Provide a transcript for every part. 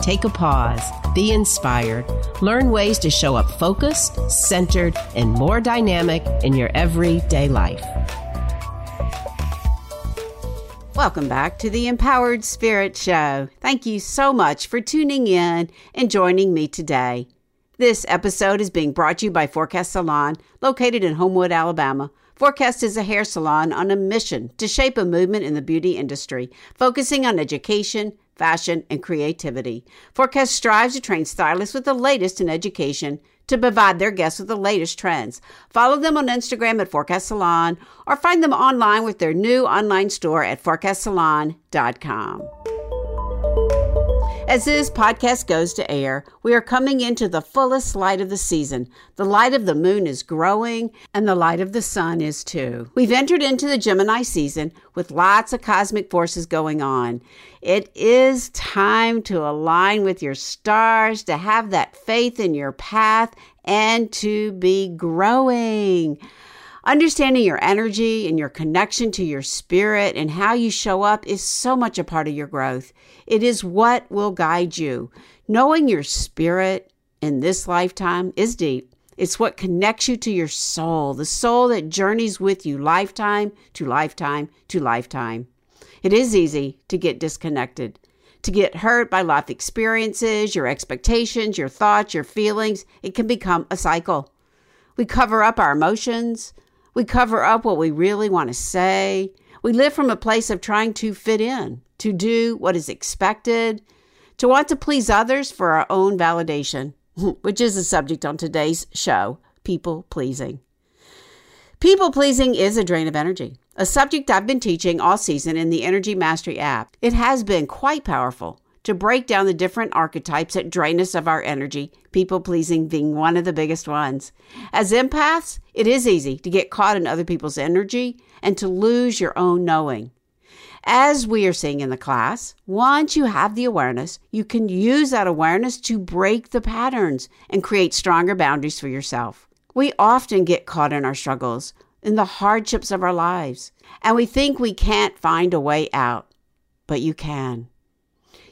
Take a pause, be inspired, learn ways to show up focused, centered, and more dynamic in your everyday life. Welcome back to the Empowered Spirit Show. Thank you so much for tuning in and joining me today. This episode is being brought to you by Forecast Salon, located in Homewood, Alabama. Forecast is a hair salon on a mission to shape a movement in the beauty industry, focusing on education, fashion, and creativity. Forecast strives to train stylists with the latest in education to provide their guests with the latest trends. Follow them on Instagram at Forecast Salon or find them online with their new online store at forecastsalon.com. As this podcast goes to air, we are coming into the fullest light of the season. The light of the moon is growing, and the light of the sun is too. We've entered into the Gemini season with lots of cosmic forces going on. It is time to align with your stars, to have that faith in your path, and to be growing. Understanding your energy and your connection to your spirit and how you show up is so much a part of your growth. It is what will guide you. Knowing your spirit in this lifetime is deep. It's what connects you to your soul, the soul that journeys with you lifetime to lifetime to lifetime. It is easy to get disconnected, to get hurt by life experiences, your expectations, your thoughts, your feelings. It can become a cycle. We cover up our emotions, we cover up what we really want to say. We live from a place of trying to fit in, to do what is expected, to want to please others for our own validation, which is the subject on today's show people pleasing. People pleasing is a drain of energy, a subject I've been teaching all season in the Energy Mastery app. It has been quite powerful to break down the different archetypes that drain us of our energy, people pleasing being one of the biggest ones. As empaths, it is easy to get caught in other people's energy and to lose your own knowing. As we are seeing in the class, once you have the awareness, you can use that awareness to break the patterns and create stronger boundaries for yourself. We often get caught in our struggles, in the hardships of our lives, and we think we can't find a way out. But you can.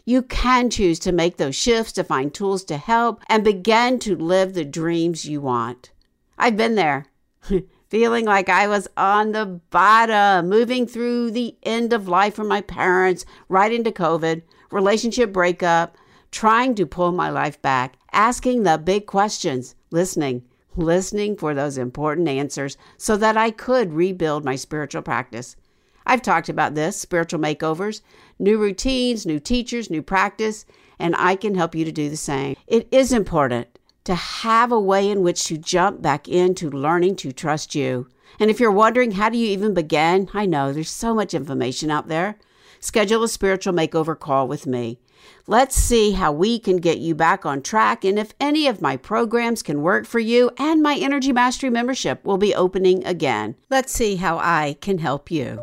You can choose to make those shifts to find tools to help and begin to live the dreams you want. I've been there, feeling like I was on the bottom, moving through the end of life for my parents, right into COVID, relationship breakup, trying to pull my life back, asking the big questions, listening, listening for those important answers so that I could rebuild my spiritual practice. I've talked about this spiritual makeovers, new routines, new teachers, new practice, and I can help you to do the same. It is important to have a way in which to jump back into learning to trust you. And if you're wondering how do you even begin, I know there's so much information out there. Schedule a spiritual makeover call with me. Let's see how we can get you back on track and if any of my programs can work for you and my Energy Mastery membership will be opening again. Let's see how I can help you.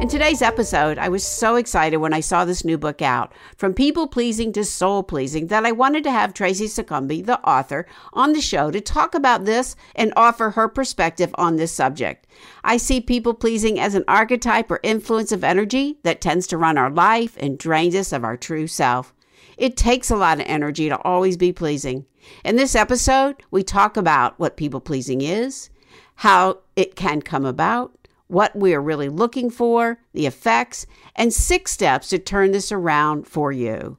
In today's episode, I was so excited when I saw this new book out, From People Pleasing to Soul Pleasing, that I wanted to have Tracy Secombe, the author, on the show to talk about this and offer her perspective on this subject. I see people pleasing as an archetype or influence of energy that tends to run our life and drains us of our true self. It takes a lot of energy to always be pleasing. In this episode, we talk about what people pleasing is, how it can come about, what we are really looking for, the effects, and six steps to turn this around for you.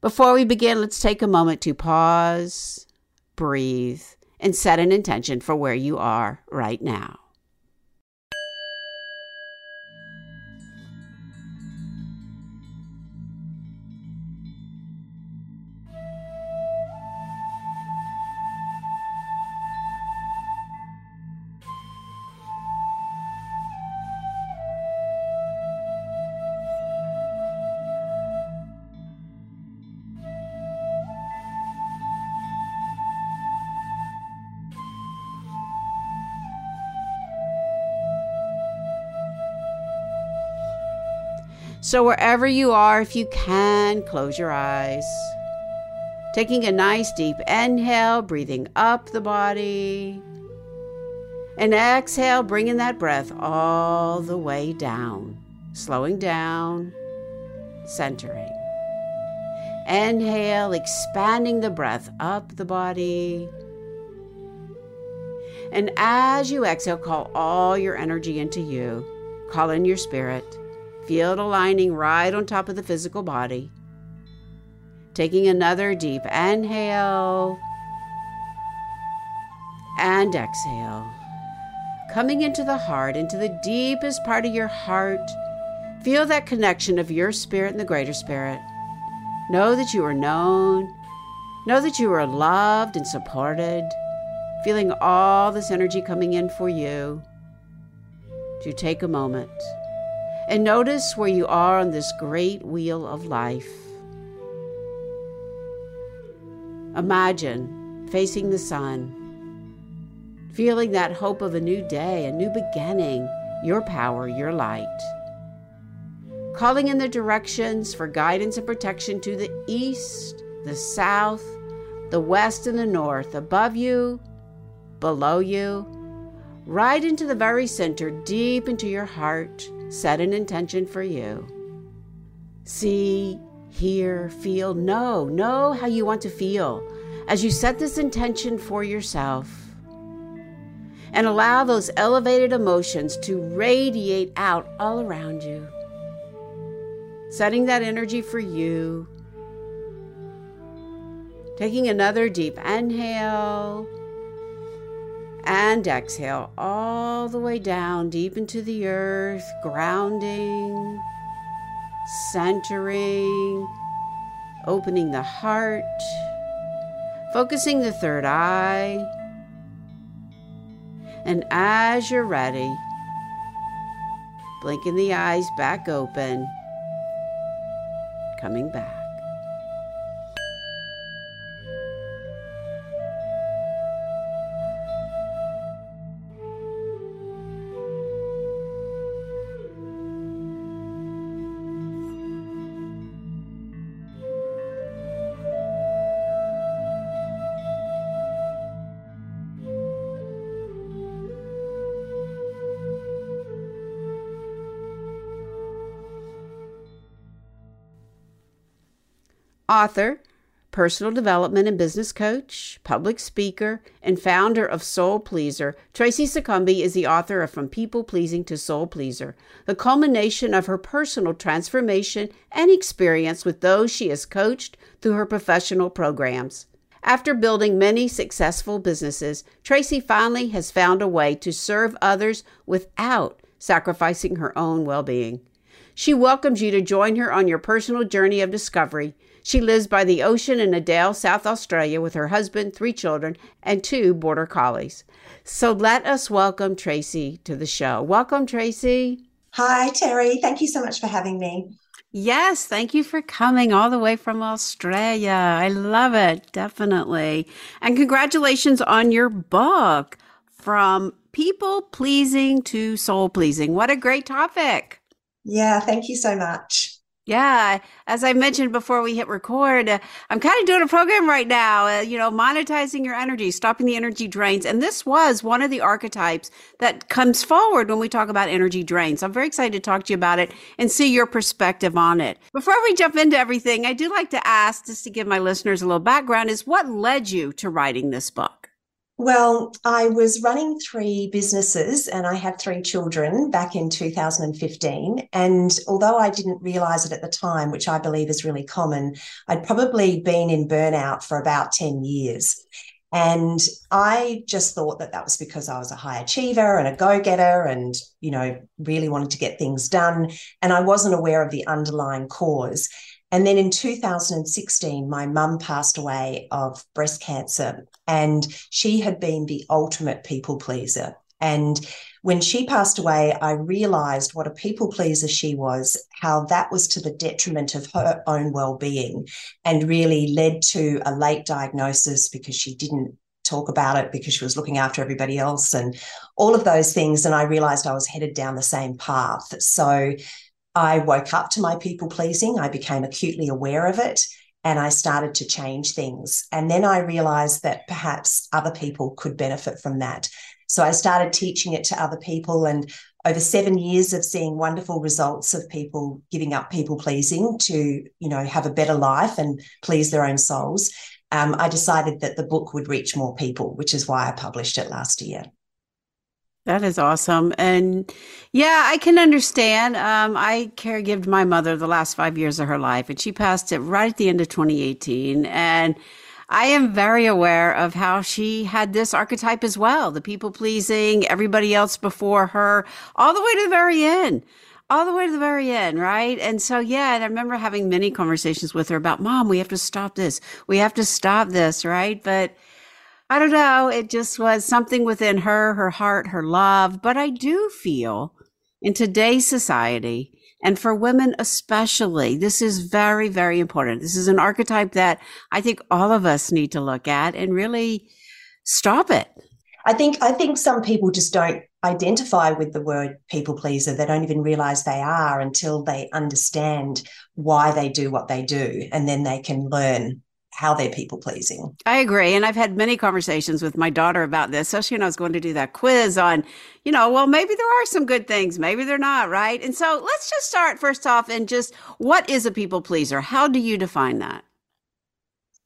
Before we begin, let's take a moment to pause, breathe, and set an intention for where you are right now. So, wherever you are, if you can, close your eyes. Taking a nice deep inhale, breathing up the body. And exhale, bringing that breath all the way down, slowing down, centering. Inhale, expanding the breath up the body. And as you exhale, call all your energy into you. Call in your spirit. Feel it aligning right on top of the physical body. Taking another deep inhale and exhale. Coming into the heart, into the deepest part of your heart. Feel that connection of your spirit and the greater spirit. Know that you are known. Know that you are loved and supported. Feeling all this energy coming in for you. To take a moment and notice where you are on this great wheel of life. Imagine facing the sun, feeling that hope of a new day, a new beginning, your power, your light. Calling in the directions for guidance and protection to the east, the south, the west, and the north, above you, below you, right into the very center, deep into your heart. Set an intention for you. See, hear, feel, know, know how you want to feel as you set this intention for yourself. And allow those elevated emotions to radiate out all around you. Setting that energy for you. Taking another deep inhale and exhale all the way down deep into the earth, grounding centering, opening the heart, focusing the third eye. And as you're ready, blinking the eyes back open, coming back. Author, personal development and business coach, public speaker, and founder of Soul Pleaser, Tracy Secombe is the author of From People Pleasing to Soul Pleaser, the culmination of her personal transformation and experience with those she has coached through her professional programs. After building many successful businesses, Tracy finally has found a way to serve others without sacrificing her own well being. She welcomes you to join her on your personal journey of discovery she lives by the ocean in Adel, South Australia, with her husband, three children, and two border collies. So let us welcome Tracy to the show. Welcome, Tracy. Hi, Terry. Thank you so much for having me. Yes, thank you for coming all the way from Australia. I love it, definitely. And congratulations on your book, From People Pleasing to Soul Pleasing. What a great topic. Yeah, thank you so much. Yeah, as I mentioned before we hit record, uh, I'm kind of doing a program right now, uh, you know, monetizing your energy, stopping the energy drains. And this was one of the archetypes that comes forward when we talk about energy drains. I'm very excited to talk to you about it and see your perspective on it. Before we jump into everything, I do like to ask, just to give my listeners a little background, is what led you to writing this book? Well, I was running three businesses and I had three children back in 2015. And although I didn't realize it at the time, which I believe is really common, I'd probably been in burnout for about 10 years. And I just thought that that was because I was a high achiever and a go getter and, you know, really wanted to get things done. And I wasn't aware of the underlying cause. And then in 2016, my mum passed away of breast cancer, and she had been the ultimate people pleaser. And when she passed away, I realized what a people pleaser she was, how that was to the detriment of her own well being, and really led to a late diagnosis because she didn't talk about it because she was looking after everybody else and all of those things. And I realized I was headed down the same path. So I woke up to my people pleasing. I became acutely aware of it and I started to change things. And then I realized that perhaps other people could benefit from that. So I started teaching it to other people. And over seven years of seeing wonderful results of people giving up people pleasing to, you know, have a better life and please their own souls, um, I decided that the book would reach more people, which is why I published it last year. That is awesome. And yeah, I can understand. Um, I caregived my mother the last five years of her life, and she passed it right at the end of 2018. And I am very aware of how she had this archetype as well the people pleasing, everybody else before her, all the way to the very end. All the way to the very end, right? And so, yeah, and I remember having many conversations with her about, Mom, we have to stop this. We have to stop this, right? But I don't know. It just was something within her, her heart, her love. But I do feel in today's society, and for women especially, this is very, very important. This is an archetype that I think all of us need to look at and really stop it. I think I think some people just don't identify with the word people pleaser. They don't even realize they are until they understand why they do what they do. And then they can learn how they're people pleasing. I agree. And I've had many conversations with my daughter about this, especially when I was going to do that quiz on, you know, well, maybe there are some good things, maybe they're not, right? And so let's just start first off and just what is a people pleaser? How do you define that?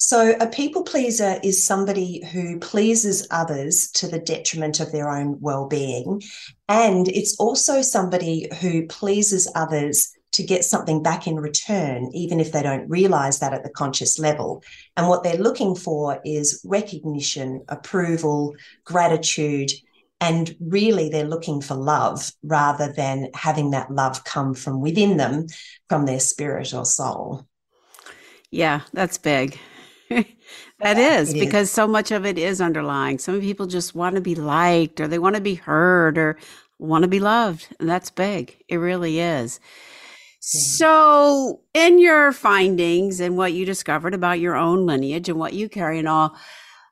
So, a people pleaser is somebody who pleases others to the detriment of their own well being. And it's also somebody who pleases others to get something back in return, even if they don't realize that at the conscious level. And what they're looking for is recognition, approval, gratitude. And really, they're looking for love rather than having that love come from within them, from their spirit or soul. Yeah, that's big. that yeah, is because is. so much of it is underlying. Some people just want to be liked or they want to be heard or want to be loved. And that's big. It really is. So, in your findings and what you discovered about your own lineage and what you carry and all,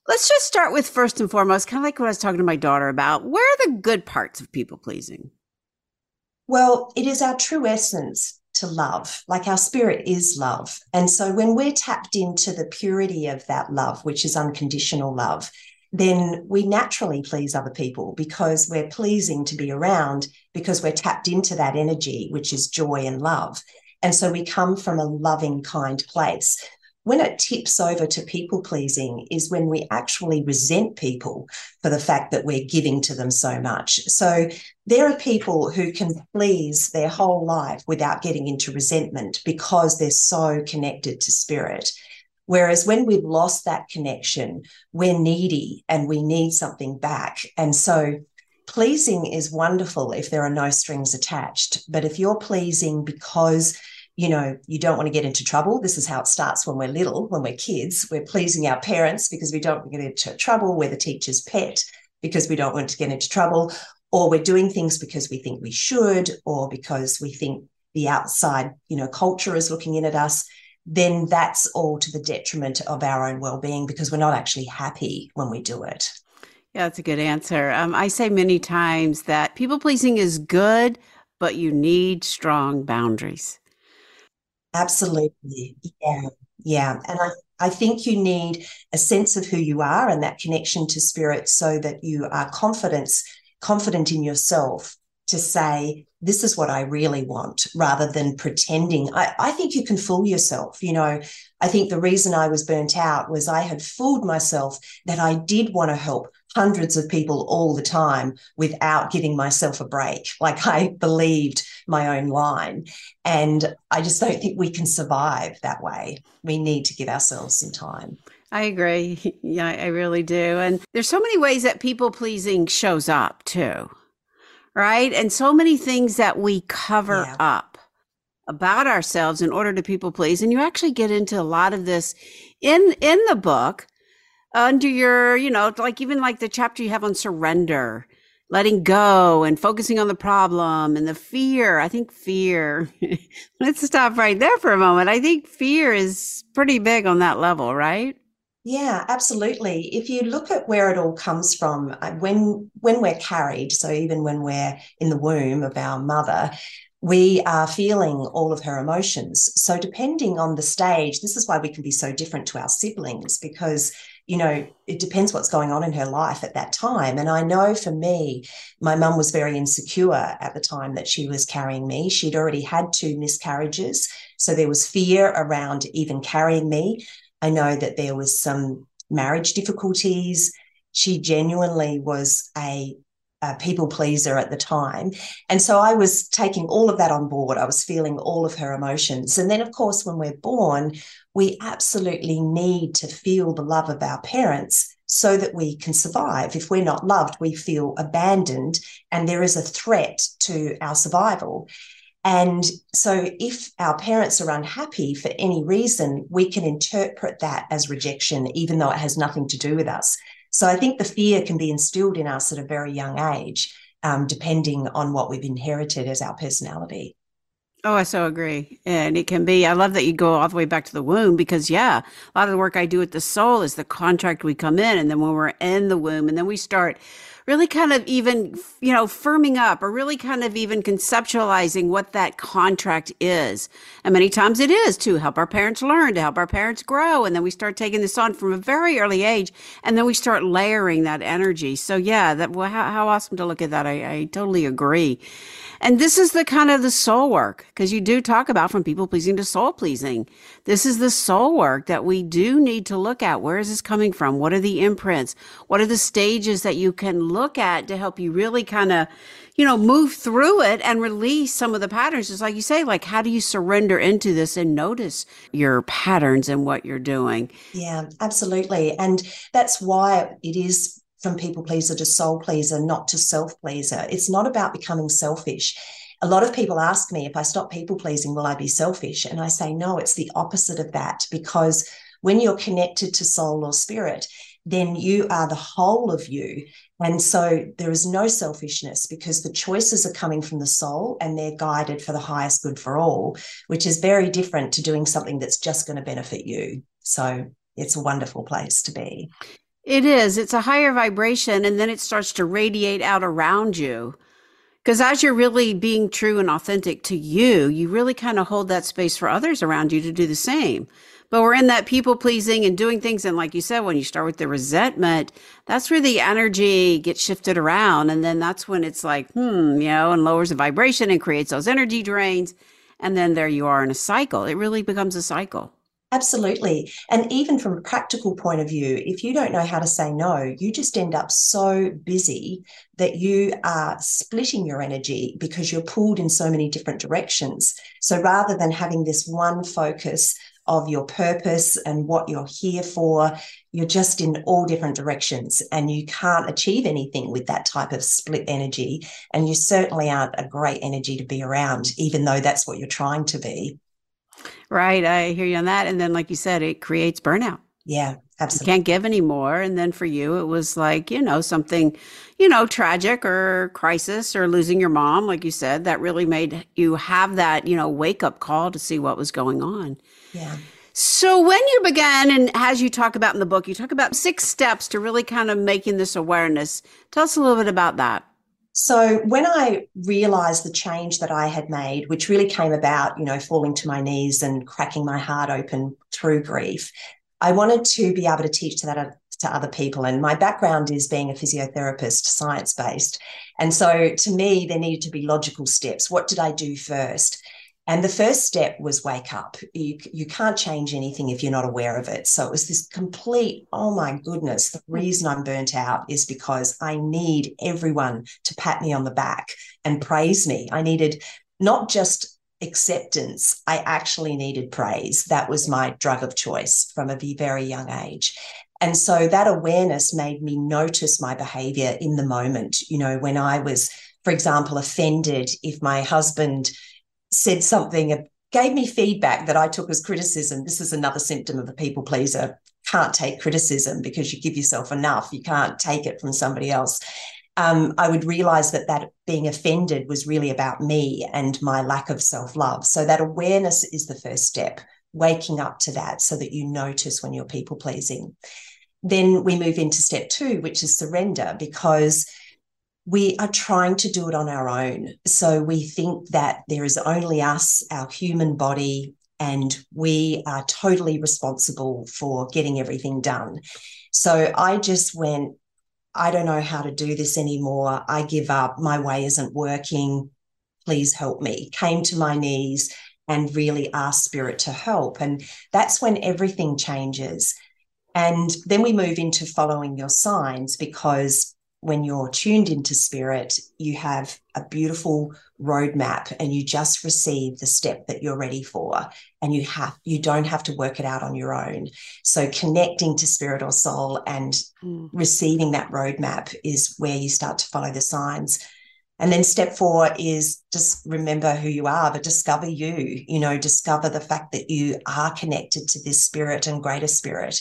let's just start with first and foremost, kind of like what I was talking to my daughter about. Where are the good parts of people pleasing? Well, it is our true essence to love. Like our spirit is love. And so when we're tapped into the purity of that love, which is unconditional love, then we naturally please other people because we're pleasing to be around because we're tapped into that energy, which is joy and love. And so we come from a loving, kind place. When it tips over to people pleasing is when we actually resent people for the fact that we're giving to them so much. So there are people who can please their whole life without getting into resentment because they're so connected to spirit. Whereas when we've lost that connection, we're needy and we need something back. And so pleasing is wonderful if there are no strings attached. But if you're pleasing because you know, you don't want to get into trouble. This is how it starts when we're little, when we're kids. We're pleasing our parents because we don't get into trouble. We're the teacher's pet because we don't want to get into trouble. Or we're doing things because we think we should, or because we think the outside, you know, culture is looking in at us then that's all to the detriment of our own well-being because we're not actually happy when we do it. Yeah, that's a good answer. Um, I say many times that people pleasing is good, but you need strong boundaries. Absolutely. Yeah. Yeah. And I, I think you need a sense of who you are and that connection to spirit so that you are confidence, confident in yourself to say, this is what I really want rather than pretending. I, I think you can fool yourself. You know, I think the reason I was burnt out was I had fooled myself that I did want to help hundreds of people all the time without giving myself a break. Like I believed my own line. And I just don't think we can survive that way. We need to give ourselves some time. I agree. Yeah, I really do. And there's so many ways that people pleasing shows up too right? And so many things that we cover yeah. up about ourselves in order to people please. And you actually get into a lot of this in in the book under your, you know, like even like the chapter you have on surrender, letting go and focusing on the problem and the fear. I think fear. Let's stop right there for a moment. I think fear is pretty big on that level, right? Yeah, absolutely. If you look at where it all comes from, uh, when when we're carried, so even when we're in the womb of our mother, we are feeling all of her emotions. So, depending on the stage, this is why we can be so different to our siblings because, you know, it depends what's going on in her life at that time. And I know for me, my mum was very insecure at the time that she was carrying me. She'd already had two miscarriages. So, there was fear around even carrying me. I know that there was some marriage difficulties. She genuinely was a a people pleaser at the time. And so I was taking all of that on board. I was feeling all of her emotions. And then, of course, when we're born, we absolutely need to feel the love of our parents so that we can survive. If we're not loved, we feel abandoned and there is a threat to our survival. And so, if our parents are unhappy for any reason, we can interpret that as rejection, even though it has nothing to do with us. So I think the fear can be instilled in us at a very young age, um, depending on what we've inherited as our personality. Oh, I so agree. And it can be, I love that you go all the way back to the womb because, yeah, a lot of the work I do with the soul is the contract we come in. And then when we're in the womb, and then we start really kind of even, you know, firming up or really kind of even conceptualizing what that contract is. And many times it is to help our parents learn, to help our parents grow. And then we start taking this on from a very early age. And then we start layering that energy. So yeah, that, well, how, how awesome to look at that. I, I totally agree. And this is the kind of the soul work because you do talk about from people pleasing to soul pleasing. This is the soul work that we do need to look at. Where is this coming from? What are the imprints? What are the stages that you can look at to help you really kind of, you know, move through it and release some of the patterns? It's like you say, like, how do you surrender into this and notice your patterns and what you're doing? Yeah, absolutely. And that's why it is from people pleaser to soul pleaser, not to self pleaser. It's not about becoming selfish. A lot of people ask me if I stop people pleasing, will I be selfish? And I say, no, it's the opposite of that because when you're connected to soul or spirit, then you are the whole of you. And so there is no selfishness because the choices are coming from the soul and they're guided for the highest good for all, which is very different to doing something that's just going to benefit you. So it's a wonderful place to be. It is. It's a higher vibration, and then it starts to radiate out around you. Because as you're really being true and authentic to you, you really kind of hold that space for others around you to do the same. But we're in that people pleasing and doing things. And like you said, when you start with the resentment, that's where the energy gets shifted around. And then that's when it's like, hmm, you know, and lowers the vibration and creates those energy drains. And then there you are in a cycle. It really becomes a cycle. Absolutely. And even from a practical point of view, if you don't know how to say no, you just end up so busy that you are splitting your energy because you're pulled in so many different directions. So rather than having this one focus of your purpose and what you're here for, you're just in all different directions and you can't achieve anything with that type of split energy. And you certainly aren't a great energy to be around, even though that's what you're trying to be. Right. I hear you on that. And then, like you said, it creates burnout. Yeah, absolutely. You can't give anymore. And then for you, it was like, you know, something, you know, tragic or crisis or losing your mom, like you said, that really made you have that, you know, wake up call to see what was going on. Yeah. So when you began, and as you talk about in the book, you talk about six steps to really kind of making this awareness. Tell us a little bit about that. So when I realized the change that I had made, which really came about, you know, falling to my knees and cracking my heart open through grief, I wanted to be able to teach to that to other people. And my background is being a physiotherapist, science based. And so to me, there needed to be logical steps. What did I do first? And the first step was wake up. You, you can't change anything if you're not aware of it. So it was this complete, oh my goodness, the hmm. reason I'm burnt out is because I need everyone to pat me on the back and praise me. I needed not just acceptance, I actually needed praise. That was my drug of choice from a very young age. And so that awareness made me notice my behavior in the moment. You know, when I was, for example, offended if my husband said something, gave me feedback that I took as criticism. This is another symptom of a people pleaser. Can't take criticism because you give yourself enough. You can't take it from somebody else. Um, I would realize that that being offended was really about me and my lack of self love. So that awareness is the first step, waking up to that so that you notice when you're people pleasing. Then we move into step two, which is surrender, because we are trying to do it on our own. So we think that there is only us, our human body, and we are totally responsible for getting everything done. So I just went, I don't know how to do this anymore. I give up. My way isn't working. Please help me. Came to my knees and really asked Spirit to help. And that's when everything changes. And then we move into following your signs because when you're tuned into spirit, you have a beautiful roadmap and you just receive the step that you're ready for. And you have you don't have to work it out on your own. So connecting to spirit or soul and mm. receiving that roadmap is where you start to follow the signs. And then step four is just remember who you are, but discover you, you know, discover the fact that you are connected to this spirit and greater spirit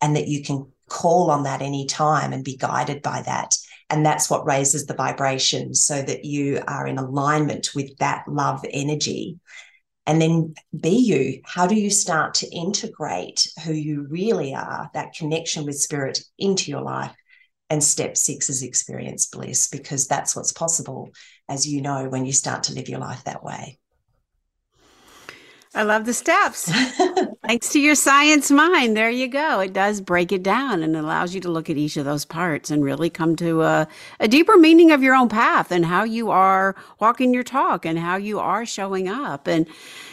and that you can call on that anytime and be guided by that. And that's what raises the vibration so that you are in alignment with that love energy. And then be you. How do you start to integrate who you really are, that connection with spirit into your life? And step six is experience bliss because that's what's possible, as you know, when you start to live your life that way. I love the steps. Thanks to your science mind. There you go. It does break it down and allows you to look at each of those parts and really come to a, a deeper meaning of your own path and how you are walking your talk and how you are showing up. And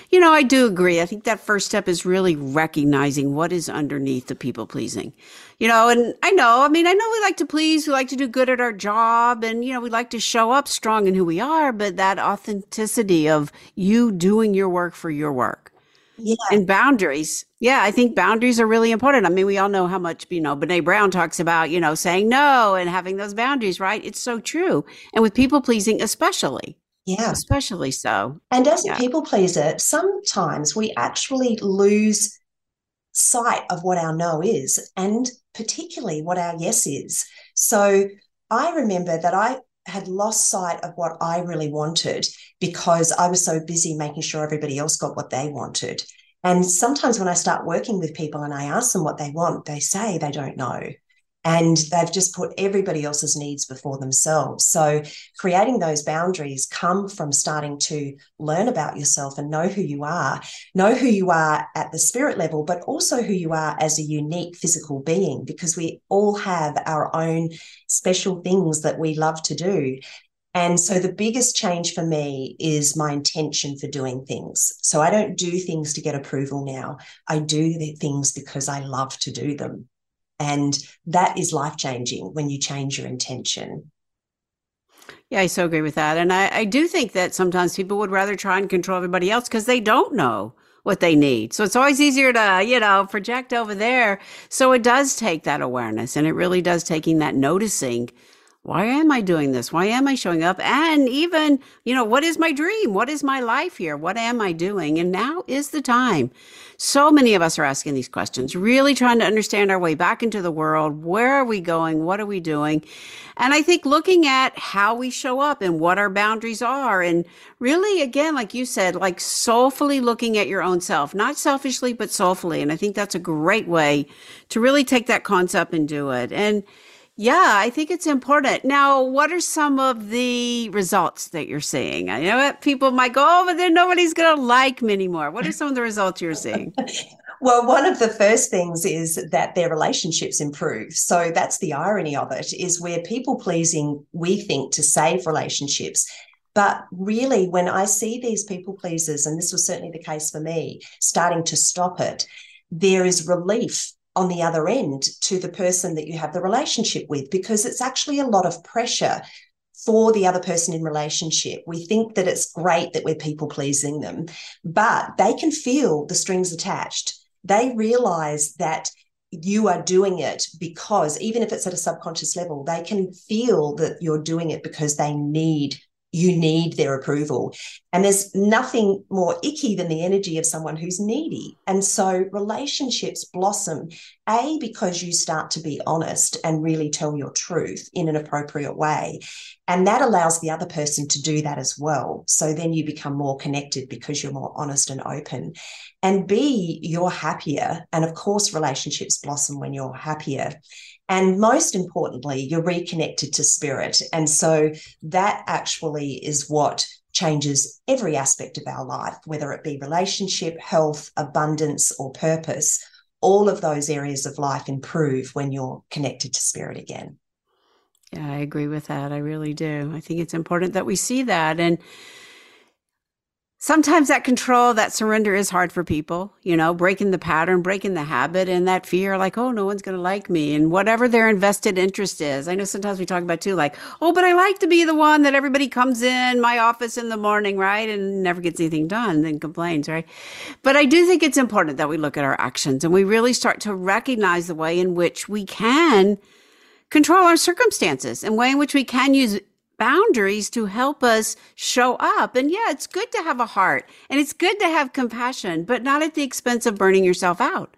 you know, I do agree. I think that first step is really recognizing what is underneath the people pleasing. You know, and I know, I mean, I know we like to please, we like to do good at our job, and, you know, we like to show up strong in who we are, but that authenticity of you doing your work for your work. Yeah. And boundaries. Yeah, I think boundaries are really important. I mean, we all know how much, you know, Brene Brown talks about, you know, saying no and having those boundaries, right? It's so true. And with people pleasing, especially. Yeah. Especially so. And as yeah. a people pleaser, sometimes we actually lose sight of what our no is and particularly what our yes is. So I remember that I had lost sight of what I really wanted because I was so busy making sure everybody else got what they wanted. And sometimes when I start working with people and I ask them what they want, they say they don't know and they've just put everybody else's needs before themselves. So creating those boundaries come from starting to learn about yourself and know who you are, know who you are at the spirit level, but also who you are as a unique physical being, because we all have our own special things that we love to do. And so the biggest change for me is my intention for doing things. So I don't do things to get approval now. I do the things because I love to do them. And that is life changing when you change your intention. Yeah, I so agree with that. And I, I do think that sometimes people would rather try and control everybody else because they don't know what they need. So it's always easier to, you know, project over there. So it does take that awareness and it really does taking that noticing why am I doing this? Why am I showing up? And even, you know, what is my dream? What is my life here? What am I doing? And now is the time. So many of us are asking these questions, really trying to understand our way back into the world. Where are we going? What are we doing? And I think looking at how we show up and what our boundaries are, and really, again, like you said, like soulfully looking at your own self, not selfishly, but soulfully. And I think that's a great way to really take that concept and do it. And yeah, I think it's important. Now, what are some of the results that you're seeing? I know people might go, oh, but then nobody's going to like me anymore. What are some of the results you're seeing? well, one of the first things is that their relationships improve. So that's the irony of it is where people pleasing, we think to save relationships. But really, when I see these people pleasers, and this was certainly the case for me, starting to stop it, there is relief on the other end to the person that you have the relationship with because it's actually a lot of pressure for the other person in relationship. We think that it's great that we're people pleasing them, but they can feel the strings attached. They realize that you are doing it because even if it's at a subconscious level, they can feel that you're doing it because they need you need their approval. And there's nothing more icky than the energy of someone who's needy. And so relationships blossom, A, because you start to be honest and really tell your truth in an appropriate way. And that allows the other person to do that as well. So then you become more connected because you're more honest and open. And B, you're happier. And of course, relationships blossom when you're happier. And most importantly, you're reconnected to spirit. And so that actually is what changes every aspect of our life, whether it be relationship, health, abundance, or purpose. All of those areas of life improve when you're connected to spirit again. Yeah, I agree with that. I really do. I think it's important that we see that. And sometimes that control, that surrender is hard for people, you know, breaking the pattern, breaking the habit, and that fear like, oh, no one's going to like me, and whatever their invested interest is. I know sometimes we talk about too, like, oh, but I like to be the one that everybody comes in my office in the morning, right? And never gets anything done, then complains, right? But I do think it's important that we look at our actions and we really start to recognize the way in which we can control our circumstances and way in which we can use boundaries to help us show up. And yeah, it's good to have a heart and it's good to have compassion, but not at the expense of burning yourself out.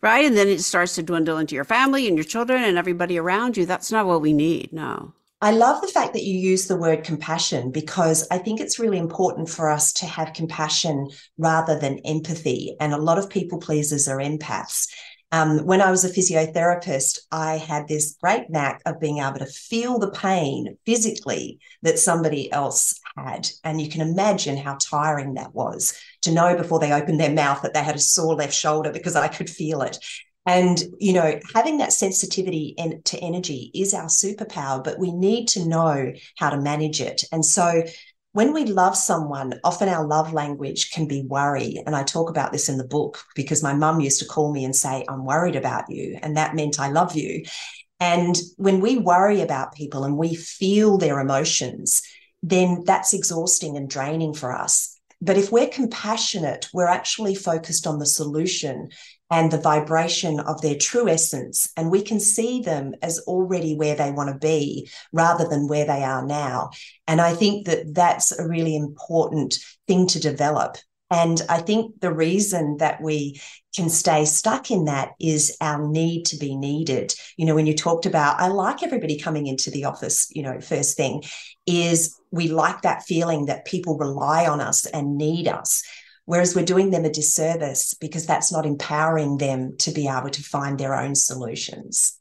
Right. And then it starts to dwindle into your family and your children and everybody around you. That's not what we need. No. I love the fact that you use the word compassion because I think it's really important for us to have compassion rather than empathy. And a lot of people pleasers are empaths. Um, when I was a physiotherapist, I had this great knack of being able to feel the pain physically that somebody else had. And you can imagine how tiring that was to know before they opened their mouth that they had a sore left shoulder because I could feel it. And, you know, having that sensitivity to energy is our superpower, but we need to know how to manage it. And so when we love someone, often our love language can be worry. And I talk about this in the book because my mum used to call me and say, I'm worried about you. And that meant I love you. And when we worry about people and we feel their emotions, then that's exhausting and draining for us. But if we're compassionate, we're actually focused on the solution and the vibration of their true essence. And we can see them as already where they want to be rather than where they are now. And I think that that's a really important thing to develop. And I think the reason that we can stay stuck in that is our need to be needed. You know, when you talked about, I like everybody coming into the office, you know, first thing is we like that feeling that people rely on us and need us. Whereas we're doing them a disservice because that's not empowering them to be able to find their own solutions.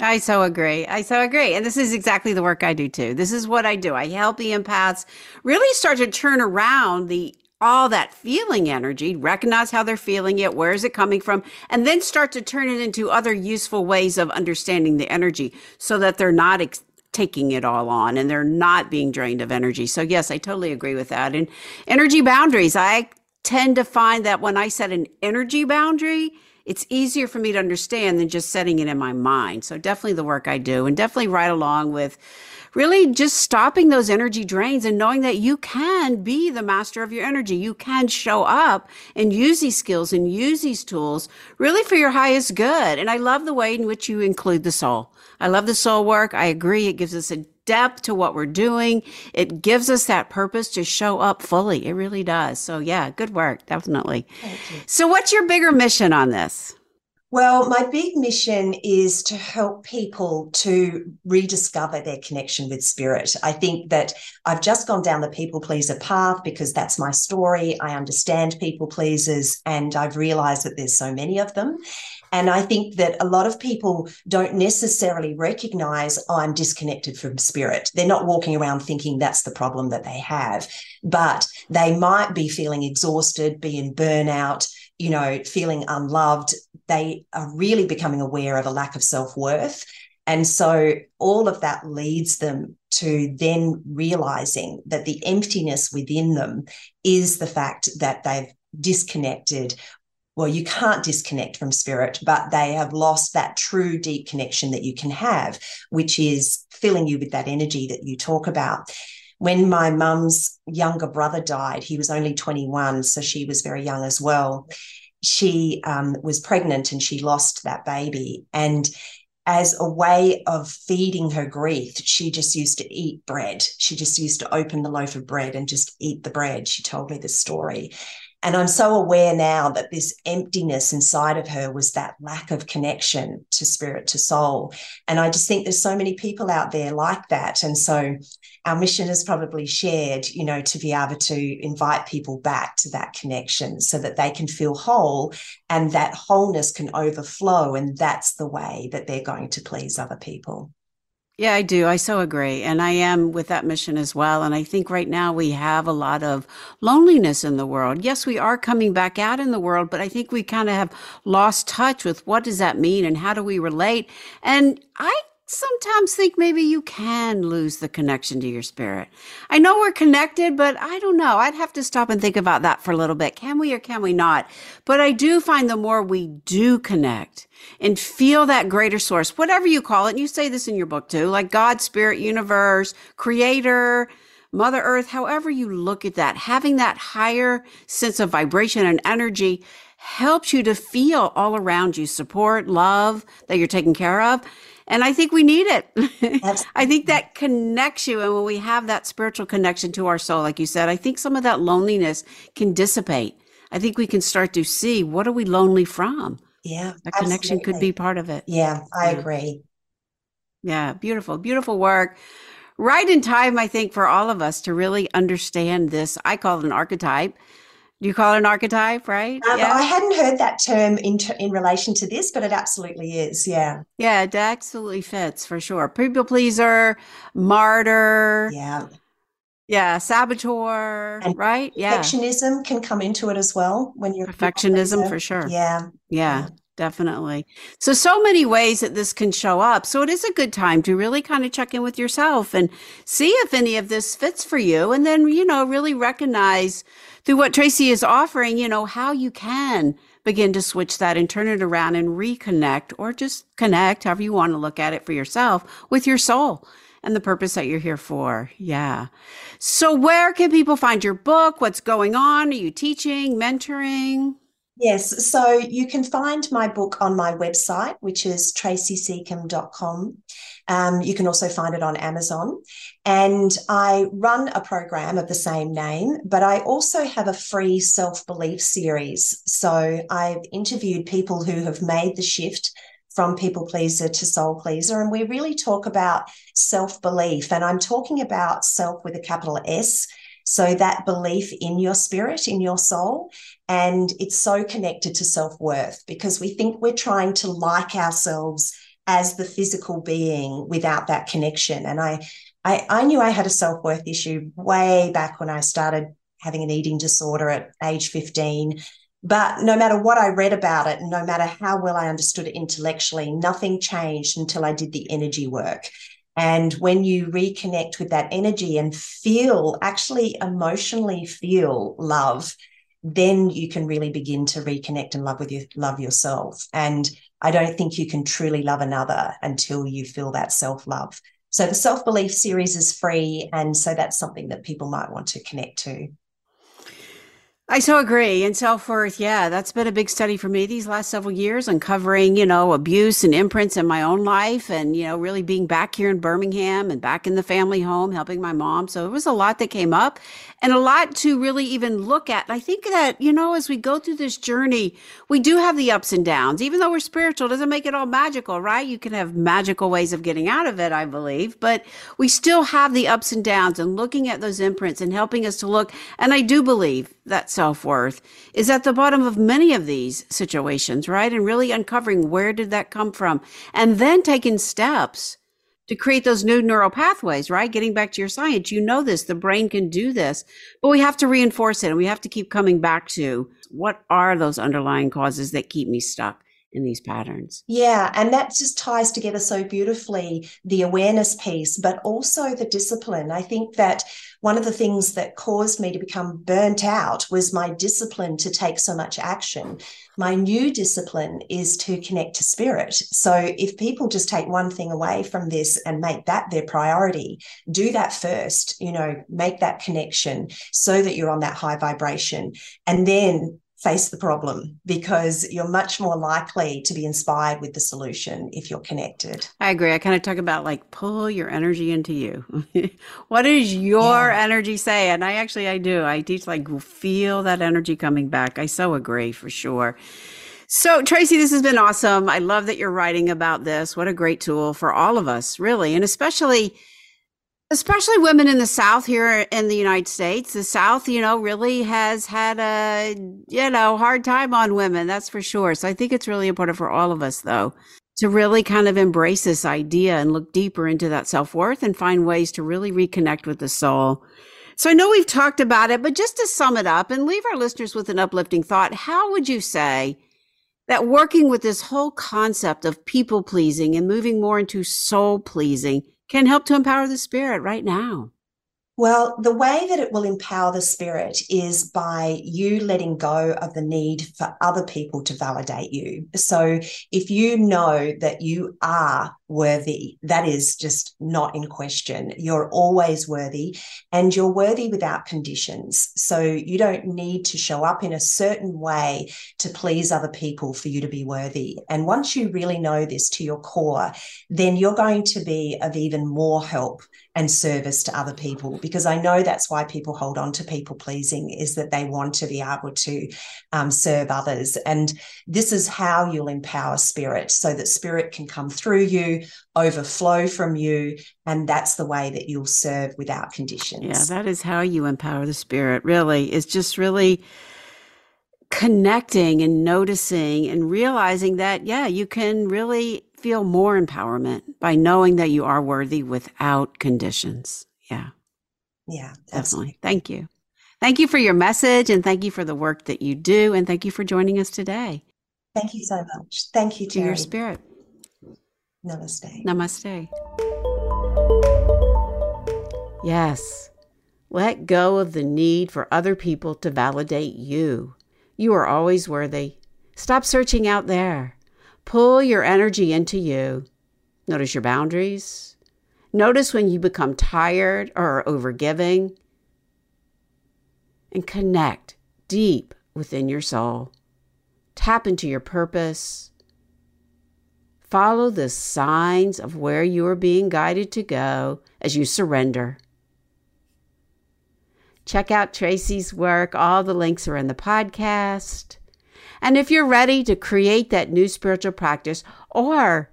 I so agree. I so agree. And this is exactly the work I do too. This is what I do. I help the empaths really start to turn around the all that feeling energy, recognize how they're feeling it, where is it coming from, and then start to turn it into other useful ways of understanding the energy so that they're not ex- taking it all on and they're not being drained of energy. So, yes, I totally agree with that. And energy boundaries, I tend to find that when I set an energy boundary, it's easier for me to understand than just setting it in my mind. So, definitely the work I do, and definitely right along with really just stopping those energy drains and knowing that you can be the master of your energy. You can show up and use these skills and use these tools really for your highest good. And I love the way in which you include the soul. I love the soul work. I agree. It gives us a depth to what we're doing. It gives us that purpose to show up fully. It really does. So yeah, good work. Definitely. So what's your bigger mission on this? Well, my big mission is to help people to rediscover their connection with spirit. I think that I've just gone down the people pleaser path because that's my story. I understand people pleasers and I've realized that there's so many of them. And I think that a lot of people don't necessarily recognize I'm disconnected from spirit. They're not walking around thinking that's the problem that they have, but they might be feeling exhausted, be in burnout, you know, feeling unloved. They are really becoming aware of a lack of self worth. And so all of that leads them to then realizing that the emptiness within them is the fact that they've disconnected well, you can't disconnect from spirit, but they have lost that true deep connection that you can have, which is filling you with that energy that you talk about. When my mum's younger brother died, he was only 21, so she was very young as well. She um, was pregnant and she lost that baby. And as a way of feeding her grief, she just used to eat bread. She just used to open the loaf of bread and just eat the bread. She told me this story. And I'm so aware now that this emptiness inside of her was that lack of connection to spirit, to soul. And I just think there's so many people out there like that. And so our mission is probably shared, you know, to be able to invite people back to that connection so that they can feel whole and that wholeness can overflow. And that's the way that they're going to please other people. Yeah, I do. I so agree. And I am with that mission as well. And I think right now we have a lot of loneliness in the world. Yes, we are coming back out in the world, but I think we kind of have lost touch with what does that mean and how do we relate? And I sometimes think maybe you can lose the connection to your spirit. I know we're connected, but I don't know. I'd have to stop and think about that for a little bit. Can we or can we not? But I do find the more we do connect and feel that greater source, whatever you call it, and you say this in your book too, like God, spirit, universe, creator, Mother Earth, however you look at that, having that higher sense of vibration and energy helps you to feel all around you support, love that you're taken care of. And I think we need it. I think that connects you. And when we have that spiritual connection to our soul, like you said, I think some of that loneliness can dissipate. I think we can start to see what are we lonely from? Yeah. That connection could be part of it. Yeah, I yeah. agree. Yeah, beautiful, beautiful work. Right in time, I think, for all of us to really understand this. I call it an archetype Do you call it an archetype, right? Um, yeah. I hadn't heard that term in in relation to this, but it absolutely is. Yeah. Yeah, it absolutely fits for sure. People pleaser, martyr. Yeah. Yeah, saboteur, and right? Yeah. Perfectionism can come into it as well when you're perfectionism for sure. Yeah. Yeah. yeah. Definitely. So, so many ways that this can show up. So, it is a good time to really kind of check in with yourself and see if any of this fits for you. And then, you know, really recognize through what Tracy is offering, you know, how you can begin to switch that and turn it around and reconnect or just connect, however you want to look at it for yourself, with your soul and the purpose that you're here for. Yeah. So, where can people find your book? What's going on? Are you teaching, mentoring? Yes, so you can find my book on my website, which is tracysecombe.com. Um, you can also find it on Amazon. And I run a program of the same name, but I also have a free self belief series. So I've interviewed people who have made the shift from people pleaser to soul pleaser. And we really talk about self belief. And I'm talking about self with a capital S. So that belief in your spirit, in your soul. And it's so connected to self worth because we think we're trying to like ourselves as the physical being without that connection. And I, I, I knew I had a self worth issue way back when I started having an eating disorder at age 15. But no matter what I read about it, no matter how well I understood it intellectually, nothing changed until I did the energy work. And when you reconnect with that energy and feel, actually emotionally feel love, then you can really begin to reconnect and love with you, love yourself. And I don't think you can truly love another until you feel that self love. So the self belief series is free. And so that's something that people might want to connect to. I so agree. And self worth, yeah, that's been a big study for me these last several years, uncovering, you know, abuse and imprints in my own life and, you know, really being back here in Birmingham and back in the family home, helping my mom. So it was a lot that came up and a lot to really even look at. And I think that, you know, as we go through this journey, we do have the ups and downs. Even though we're spiritual, doesn't make it all magical, right? You can have magical ways of getting out of it, I believe, but we still have the ups and downs and looking at those imprints and helping us to look. And I do believe that self worth is at the bottom of many of these situations, right? And really uncovering where did that come from and then taking steps to create those new neural pathways, right? Getting back to your science, you know this, the brain can do this, but we have to reinforce it and we have to keep coming back to what are those underlying causes that keep me stuck? In these patterns. Yeah, and that just ties together so beautifully the awareness piece, but also the discipline. I think that one of the things that caused me to become burnt out was my discipline to take so much action. My new discipline is to connect to spirit. So if people just take one thing away from this and make that their priority, do that first, you know, make that connection so that you're on that high vibration. And then face the problem because you're much more likely to be inspired with the solution if you're connected. I agree. I kind of talk about like pull your energy into you. what does your yeah. energy say? And I actually I do. I teach like feel that energy coming back. I so agree for sure. So, Tracy, this has been awesome. I love that you're writing about this. What a great tool for all of us, really, and especially especially women in the south here in the united states. The south you know really has had a you know hard time on women that's for sure. So i think it's really important for all of us though to really kind of embrace this idea and look deeper into that self-worth and find ways to really reconnect with the soul. So i know we've talked about it but just to sum it up and leave our listeners with an uplifting thought how would you say that working with this whole concept of people pleasing and moving more into soul pleasing can help to empower the spirit right now? Well, the way that it will empower the spirit is by you letting go of the need for other people to validate you. So if you know that you are worthy, that is just not in question. You're always worthy and you're worthy without conditions. So you don't need to show up in a certain way to please other people for you to be worthy. And once you really know this to your core, then you're going to be of even more help and service to other people because I know that's why people hold on to people pleasing is that they want to be able to um, serve others. And this is how you'll empower spirit so that spirit can come through you, overflow from you. And that's the way that you'll serve without conditions. Yeah, that is how you empower the spirit, really. It's just really connecting and noticing and realizing that, yeah, you can really feel more empowerment by knowing that you are worthy without conditions. Yeah. Yeah, definitely. Thank you. Thank you for your message and thank you for the work that you do. And thank you for joining us today. Thank you so much. Thank you to your spirit. Namaste. Namaste. Yes. Let go of the need for other people to validate you. You are always worthy. Stop searching out there. Pull your energy into you. Notice your boundaries. Notice when you become tired or overgiving. And connect deep within your soul. Tap into your purpose. Follow the signs of where you are being guided to go as you surrender. Check out Tracy's work. All the links are in the podcast. And if you're ready to create that new spiritual practice or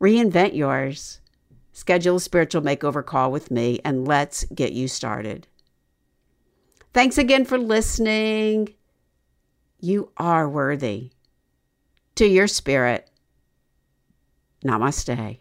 reinvent yours, schedule a spiritual makeover call with me and let's get you started. Thanks again for listening. You are worthy. To your spirit, namaste.